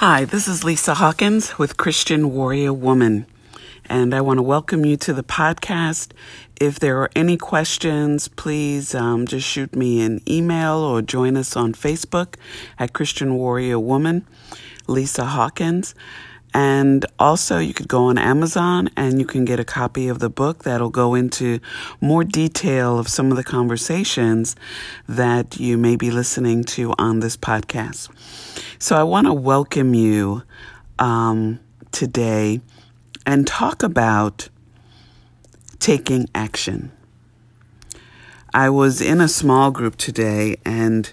Hi, this is Lisa Hawkins with Christian Warrior Woman, and I want to welcome you to the podcast. If there are any questions, please um, just shoot me an email or join us on Facebook at Christian Warrior Woman, Lisa Hawkins. And also, you could go on Amazon and you can get a copy of the book that'll go into more detail of some of the conversations that you may be listening to on this podcast. So, I want to welcome you um, today and talk about taking action. I was in a small group today, and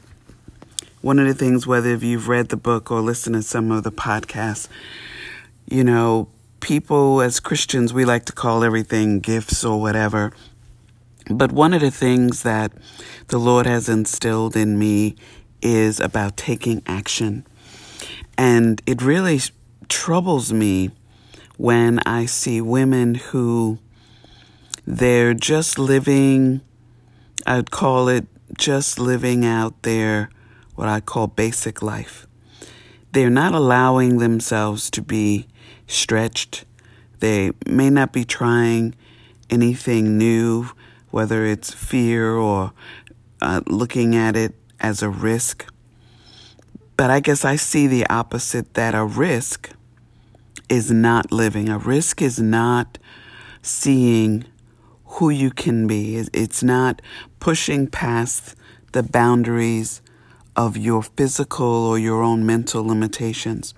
one of the things, whether if you've read the book or listened to some of the podcasts, you know, people as Christians, we like to call everything gifts or whatever. But one of the things that the Lord has instilled in me is about taking action. And it really troubles me when I see women who they're just living, I'd call it just living out their what I call basic life. They're not allowing themselves to be stretched. They may not be trying anything new, whether it's fear or uh, looking at it as a risk. But I guess I see the opposite that a risk is not living. A risk is not seeing who you can be. It's not pushing past the boundaries of your physical or your own mental limitations.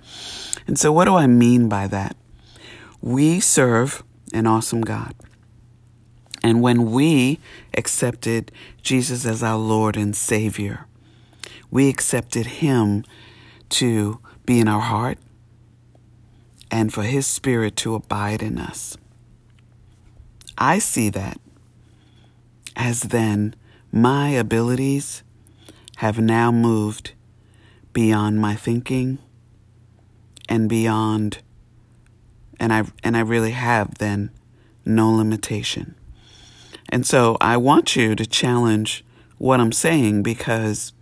And so, what do I mean by that? We serve an awesome God. And when we accepted Jesus as our Lord and Savior, we accepted Him to be in our heart and for His Spirit to abide in us. I see that as then my abilities have now moved beyond my thinking and beyond and I and I really have then no limitation. And so I want you to challenge what I'm saying because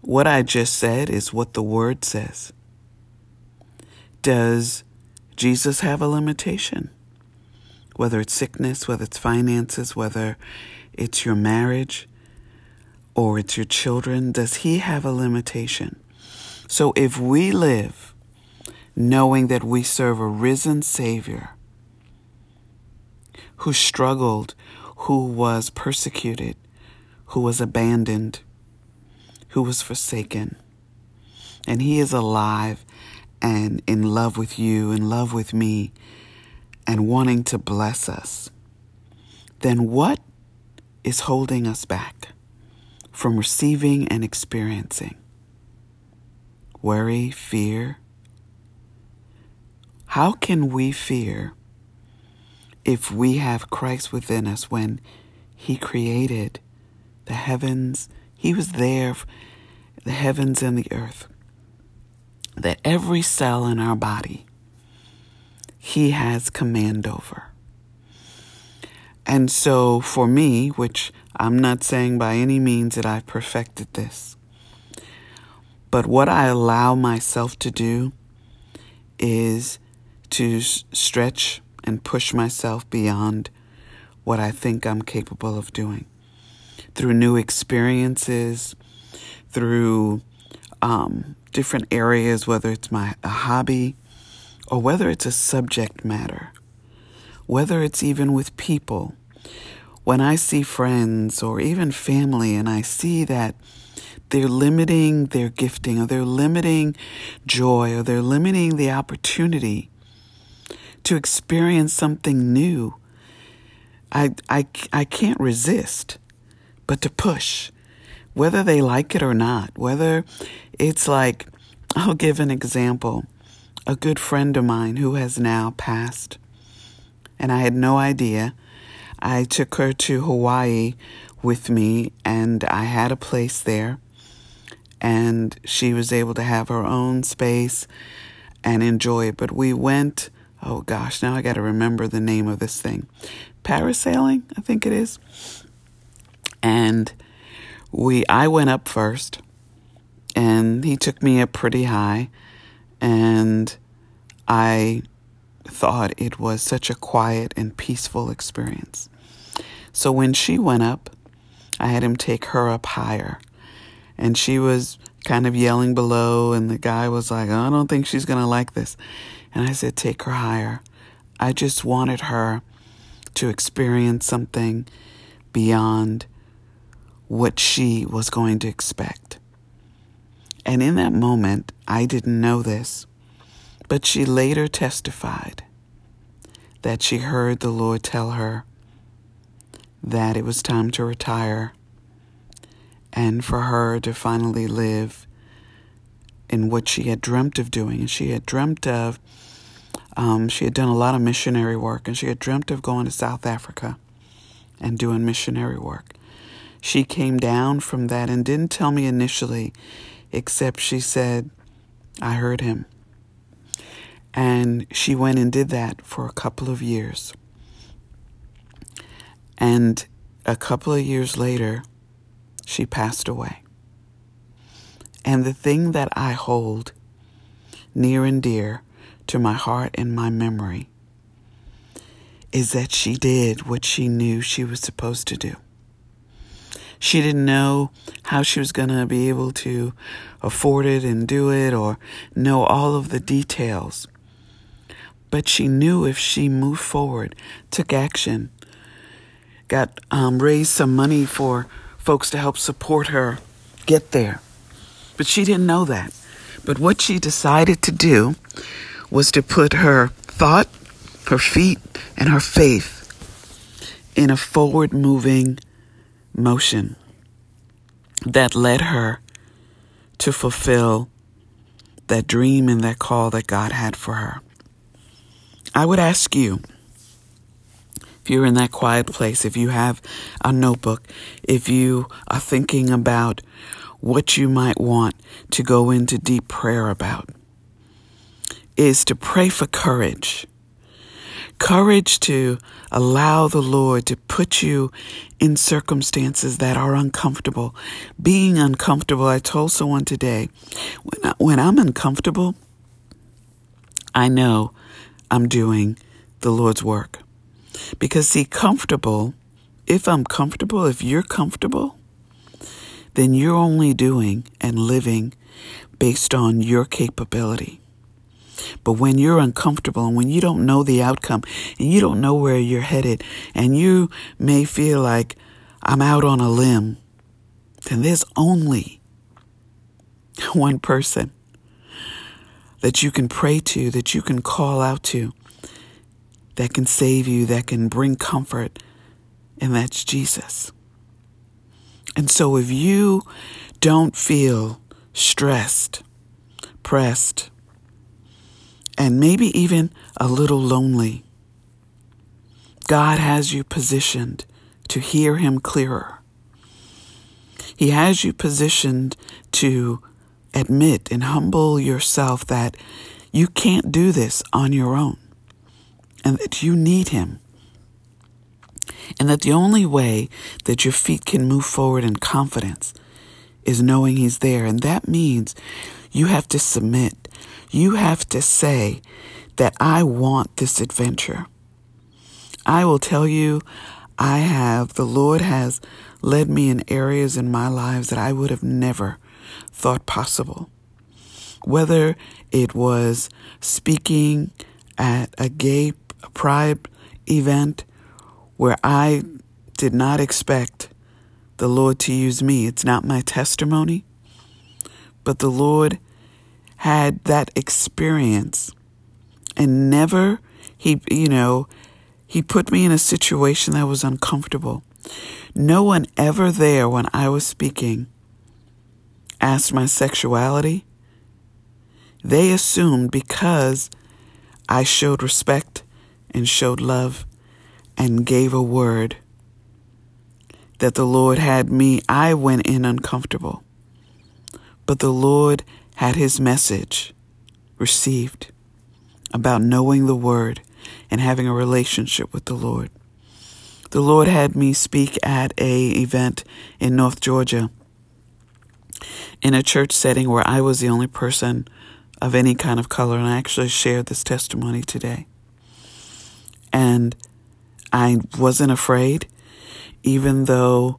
what I just said is what the word says. Does Jesus have a limitation? Whether it's sickness, whether it's finances, whether it's your marriage or it's your children, does he have a limitation? So if we live knowing that we serve a risen Savior who struggled, who was persecuted, who was abandoned, who was forsaken. And He is alive and in love with you, in love with me, and wanting to bless us. Then what is holding us back from receiving and experiencing? Worry, fear, how can we fear if we have Christ within us when He created the heavens? He was there, the heavens and the earth. That every cell in our body, He has command over. And so for me, which I'm not saying by any means that I've perfected this, but what I allow myself to do is to stretch and push myself beyond what I think I'm capable of doing through new experiences, through um, different areas, whether it's my a hobby or whether it's a subject matter, whether it's even with people. When I see friends or even family and I see that they're limiting their gifting or they're limiting joy or they're limiting the opportunity to experience something new, I, I, I can't resist but to push, whether they like it or not, whether it's like, I'll give an example. A good friend of mine who has now passed, and I had no idea. I took her to Hawaii with me, and I had a place there, and she was able to have her own space and enjoy it. But we went oh gosh, now I got to remember the name of this thing. Parasailing, I think it is. And we I went up first and he took me up pretty high And I thought it was such a quiet and peaceful experience. So when she went up, I had him take her up higher. And she was kind of yelling below, and the guy was like, I don't think she's going to like this. And I said, Take her higher. I just wanted her to experience something beyond what she was going to expect. And in that moment, I didn't know this, but she later testified that she heard the Lord tell her that it was time to retire and for her to finally live in what she had dreamt of doing. And she had dreamt of, um, she had done a lot of missionary work, and she had dreamt of going to South Africa and doing missionary work. She came down from that and didn't tell me initially, except she said, I heard him. And she went and did that for a couple of years. And a couple of years later, she passed away. And the thing that I hold near and dear to my heart and my memory is that she did what she knew she was supposed to do. She didn't know how she was going to be able to afford it and do it or know all of the details. But she knew if she moved forward, took action, got um, raised some money for folks to help support her get there. But she didn't know that. But what she decided to do was to put her thought, her feet, and her faith in a forward moving motion that led her to fulfill that dream and that call that God had for her. I would ask you if you're in that quiet place, if you have a notebook, if you are thinking about what you might want to go into deep prayer about, is to pray for courage. Courage to allow the Lord to put you in circumstances that are uncomfortable. Being uncomfortable, I told someone today, when, I, when I'm uncomfortable, I know I'm doing the Lord's work. Because, see, comfortable, if I'm comfortable, if you're comfortable, then you're only doing and living based on your capability. But when you're uncomfortable and when you don't know the outcome and you don't know where you're headed and you may feel like I'm out on a limb, then there's only one person that you can pray to, that you can call out to, that can save you, that can bring comfort, and that's Jesus. And so if you don't feel stressed, pressed, and maybe even a little lonely, God has you positioned to hear Him clearer. He has you positioned to admit and humble yourself that you can't do this on your own and that you need Him. And that the only way that your feet can move forward in confidence is knowing He's there. And that means you have to submit. You have to say that I want this adventure. I will tell you, I have, the Lord has led me in areas in my lives that I would have never thought possible. Whether it was speaking at a gay pride event where I did not expect the Lord to use me. It's not my testimony, but the Lord had that experience and never, he, you know, he put me in a situation that was uncomfortable. No one ever there when I was speaking asked my sexuality. They assumed because I showed respect and showed love and gave a word that the Lord had me, I went in uncomfortable. But the Lord had his message received about knowing the word and having a relationship with the Lord. The Lord had me speak at a event in North Georgia in a church setting where I was the only person of any kind of color. And I actually shared this testimony today. And I wasn't afraid, even though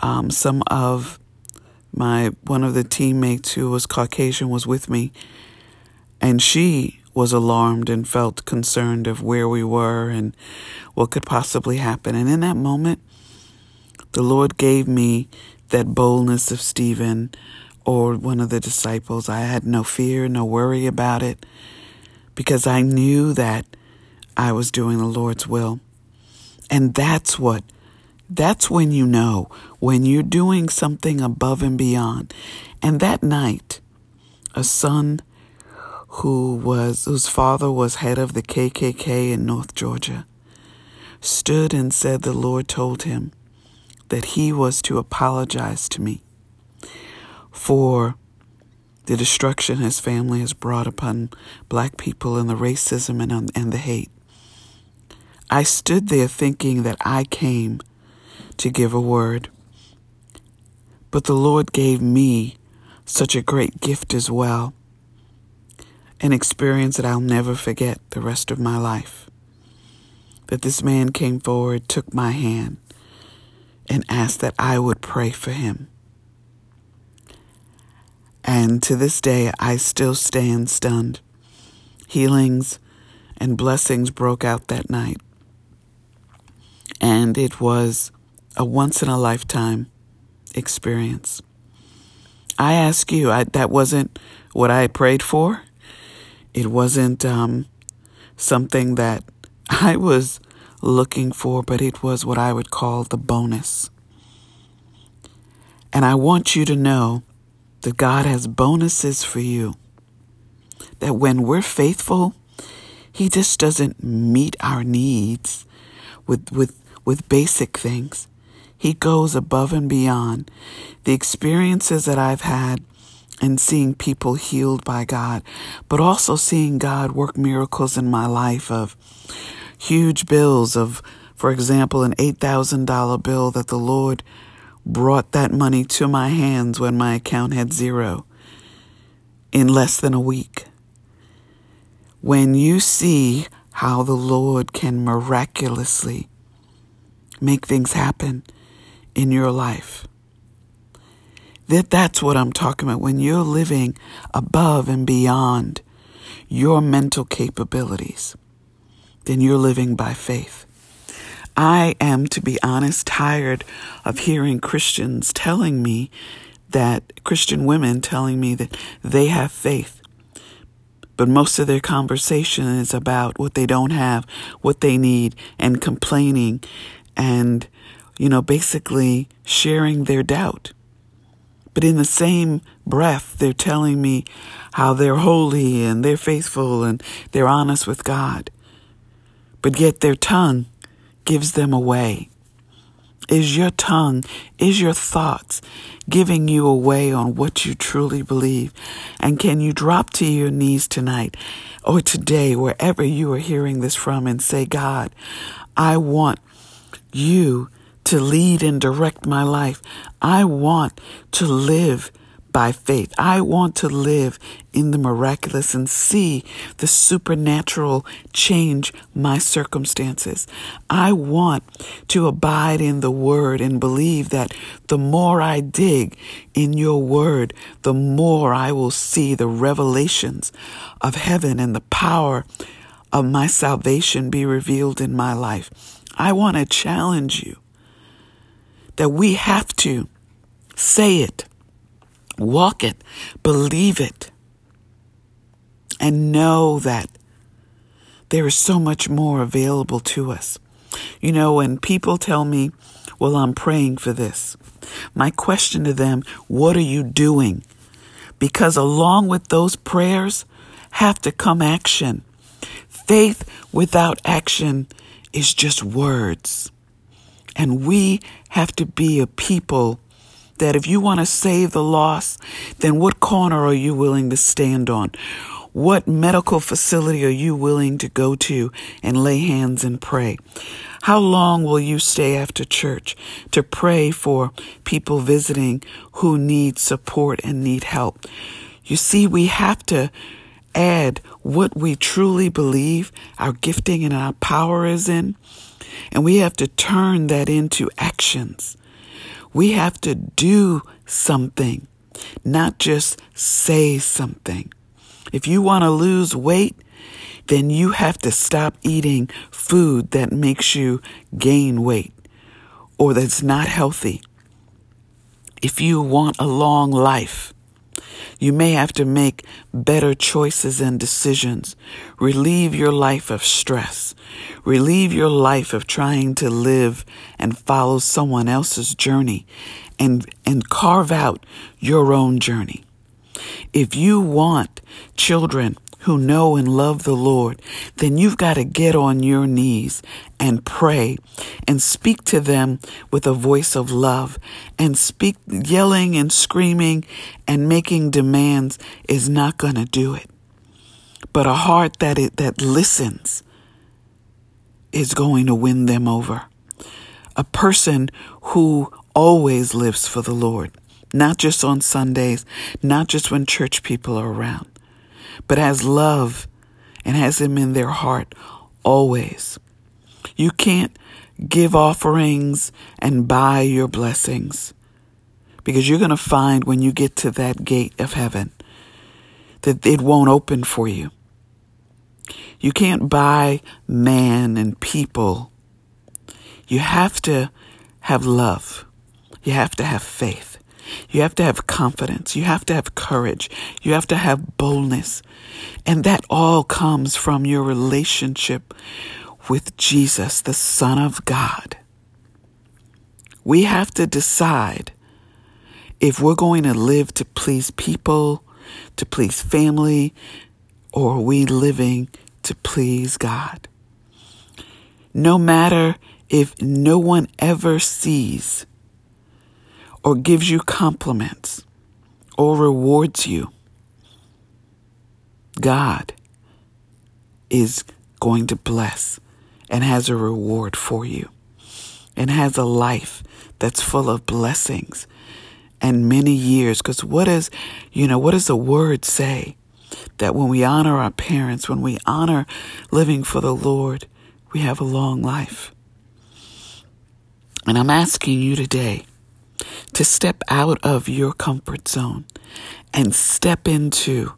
um, some of my one of the teammates who was Caucasian was with me, and she was alarmed and felt concerned of where we were and what could possibly happen. And in that moment, the Lord gave me that boldness of Stephen or one of the disciples. I had no fear, no worry about it because I knew that I was doing the Lord's will. And that's what, that's when you know, when you're doing something above and beyond. And that night, a son who was, whose father was head of the KKK in North Georgia, stood and said the Lord told him that he was to apologize to me for the destruction his family has brought upon black people and the racism and, and the hate. I stood there thinking that I came to give a word. But the Lord gave me such a great gift as well, an experience that I'll never forget the rest of my life. That this man came forward, took my hand, and asked that I would pray for him. And to this day, I still stand stunned. Healings and blessings broke out that night and it was a once in a lifetime experience. I ask you, I, that wasn't what I prayed for. It wasn't um, something that I was looking for, but it was what I would call the bonus. And I want you to know that God has bonuses for you. That when we're faithful, He just doesn't meet our needs with, with with basic things. He goes above and beyond. The experiences that I've had and seeing people healed by God, but also seeing God work miracles in my life of huge bills of, for example, an $8,000 bill that the Lord brought that money to my hands when my account had zero in less than a week. When you see how the Lord can miraculously make things happen in your life. That that's what I'm talking about when you're living above and beyond your mental capabilities. Then you're living by faith. I am, to be honest, tired of hearing Christians telling me that Christian women telling me that they have faith. But most of their conversation is about what they don't have, what they need, and complaining and, you know, basically sharing their doubt. But in the same breath, they're telling me how they're holy and they're faithful and they're honest with God. But yet their tongue gives them away. Is your tongue, is your thoughts giving you away on what you truly believe? And can you drop to your knees tonight or today, wherever you are hearing this from, and say, God, I want you to lead and direct my life. I want to live by faith. I want to live in the miraculous and see the supernatural change my circumstances. I want to abide in the word and believe that the more I dig in your word, the more I will see the revelations of heaven and the power of my salvation be revealed in my life. I want to challenge you that we have to say it, walk it, believe it, and know that there is so much more available to us. You know, when people tell me, well, I'm praying for this, my question to them, what are you doing? Because along with those prayers have to come action. Faith without action is just words. And we have to be a people that if you want to save the lost, then what corner are you willing to stand on? What medical facility are you willing to go to and lay hands and pray? How long will you stay after church to pray for people visiting who need support and need help? You see, we have to add what we truly believe our gifting and our power is in, and we have to turn that into actions. We have to do something, not just say something. If you want to lose weight, then you have to stop eating food that makes you gain weight or that's not healthy. If you want a long life, you may have to make better choices and decisions. Relieve your life of stress. Relieve your life of trying to live and follow someone else's journey and, and carve out your own journey. If you want children who know and love the Lord, then you've got to get on your knees and pray and speak to them with a voice of love and speak yelling and screaming and making demands is not going to do it. But a heart that it, that listens is going to win them over. A person who always lives for the Lord, not just on Sundays, not just when church people are around but has love and has Him in their heart always. You can't give offerings and buy your blessings because you're going to find when you get to that gate of heaven that it won't open for you. You can't buy man and people. You have to have love. You have to have faith. You have to have confidence. You have to have courage. You have to have boldness. And that all comes from your relationship with Jesus, the Son of God. We have to decide if we're going to live to please people, to please family, or are we living to please God? No matter if no one ever sees or gives you compliments or rewards you, God is going to bless and has a reward for you and has a life that's full of blessings and many years. Because what is, you know, what does the word say? That when we honor our parents, when we honor living for the Lord, we have a long life. And I'm asking you today to step out of your comfort zone and step into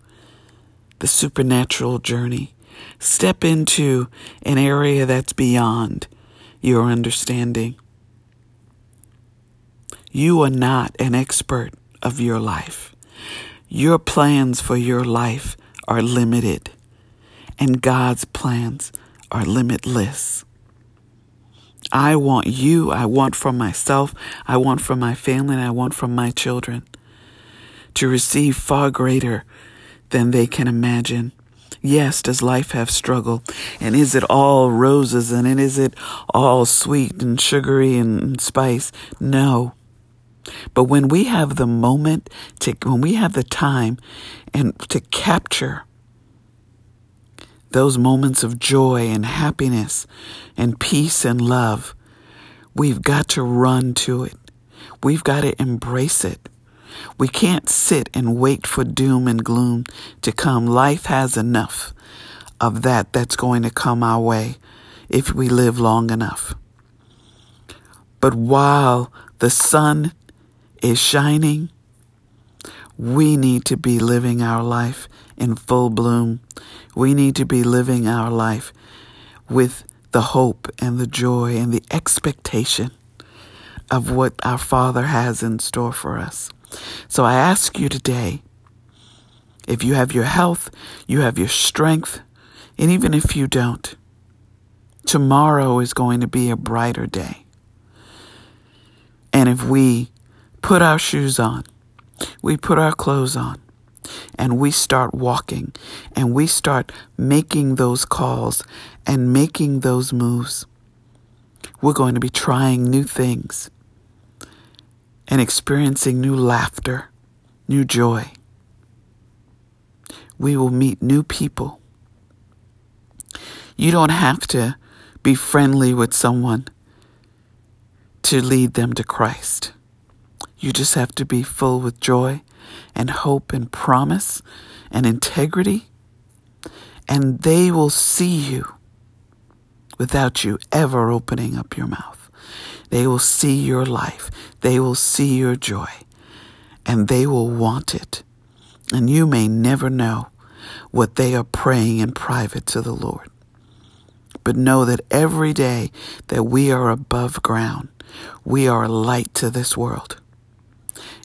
the supernatural journey. Step into an area that's beyond your understanding. You are not an expert of your life. Your plans for your life are limited, and God's plans are limitless. I want you, I want from myself, I want from my family, and I want from my children to receive far greater than they can imagine. Yes, does life have struggle? And is it all roses and is it all sweet and sugary and spice? No. But when we have the moment to, when we have the time and to capture those moments of joy and happiness and peace and love, we've got to run to it. We've got to embrace it. We can't sit and wait for doom and gloom to come. Life has enough of that that's going to come our way if we live long enough. But while the sun is shining, we need to be living our life in full bloom. We need to be living our life with the hope and the joy and the expectation of what our Father has in store for us. So I ask you today if you have your health, you have your strength, and even if you don't, tomorrow is going to be a brighter day. And if we put our shoes on, we put our clothes on, and we start walking and we start making those calls and making those moves, we're going to be trying new things and experiencing new laughter, new joy. We will meet new people. You don't have to be friendly with someone to lead them to Christ. You just have to be full with joy and hope and promise and integrity, and they will see you without you ever opening up your mouth. They will see your life. They will see your joy, and they will want it. And you may never know what they are praying in private to the Lord. But know that every day that we are above ground, we are a light to this world.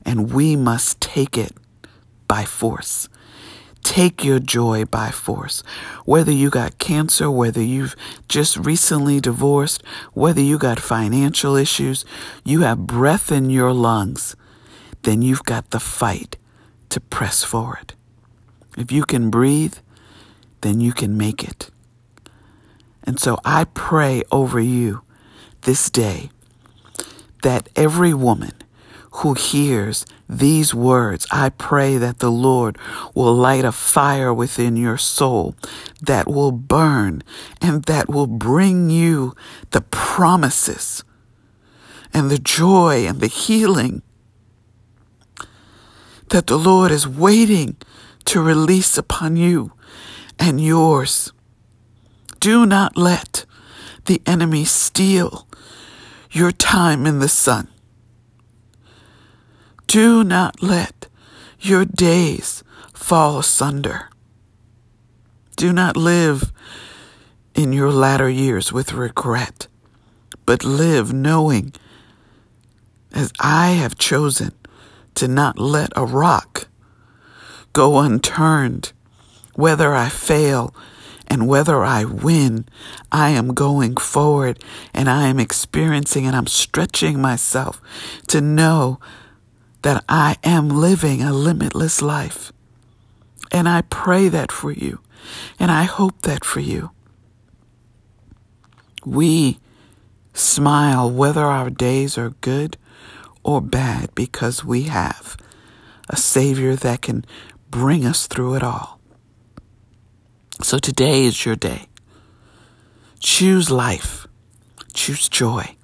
And we must take it by force. Take your joy by force. Whether you got cancer, whether you've just recently divorced, whether you got financial issues, you have breath in your lungs, then you've got the fight to press forward. If you can breathe, then you can make it. And so I pray over you this day that every woman who hears these words, I pray that the Lord will light a fire within your soul that will burn and that will bring you the promises and the joy and the healing that the Lord is waiting to release upon you and yours. Do not let the enemy steal your time in the sun. Do not let your days fall asunder. Do not live in your latter years with regret, but live knowing, as I have chosen, to not let a rock go unturned. Whether I fail and whether I win, I am going forward and I am experiencing and I'm stretching myself to know that I am living a limitless life. And I pray that for you and I hope that for you. We smile whether our days are good or bad because we have a Savior that can bring us through it all. So today is your day. Choose life. Choose joy.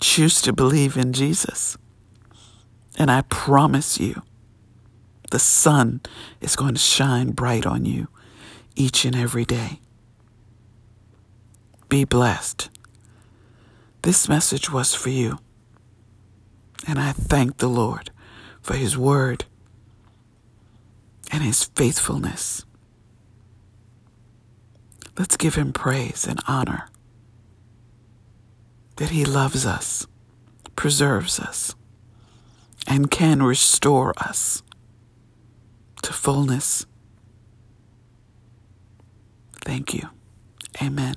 Choose to believe in Jesus. And I promise you, the sun is going to shine bright on you each and every day. Be blessed. This message was for you. And I thank the Lord for His word and his faithfulness. Let's give him praise and honor that he loves us, preserves us, and can restore us to fullness. Thank you. Amen.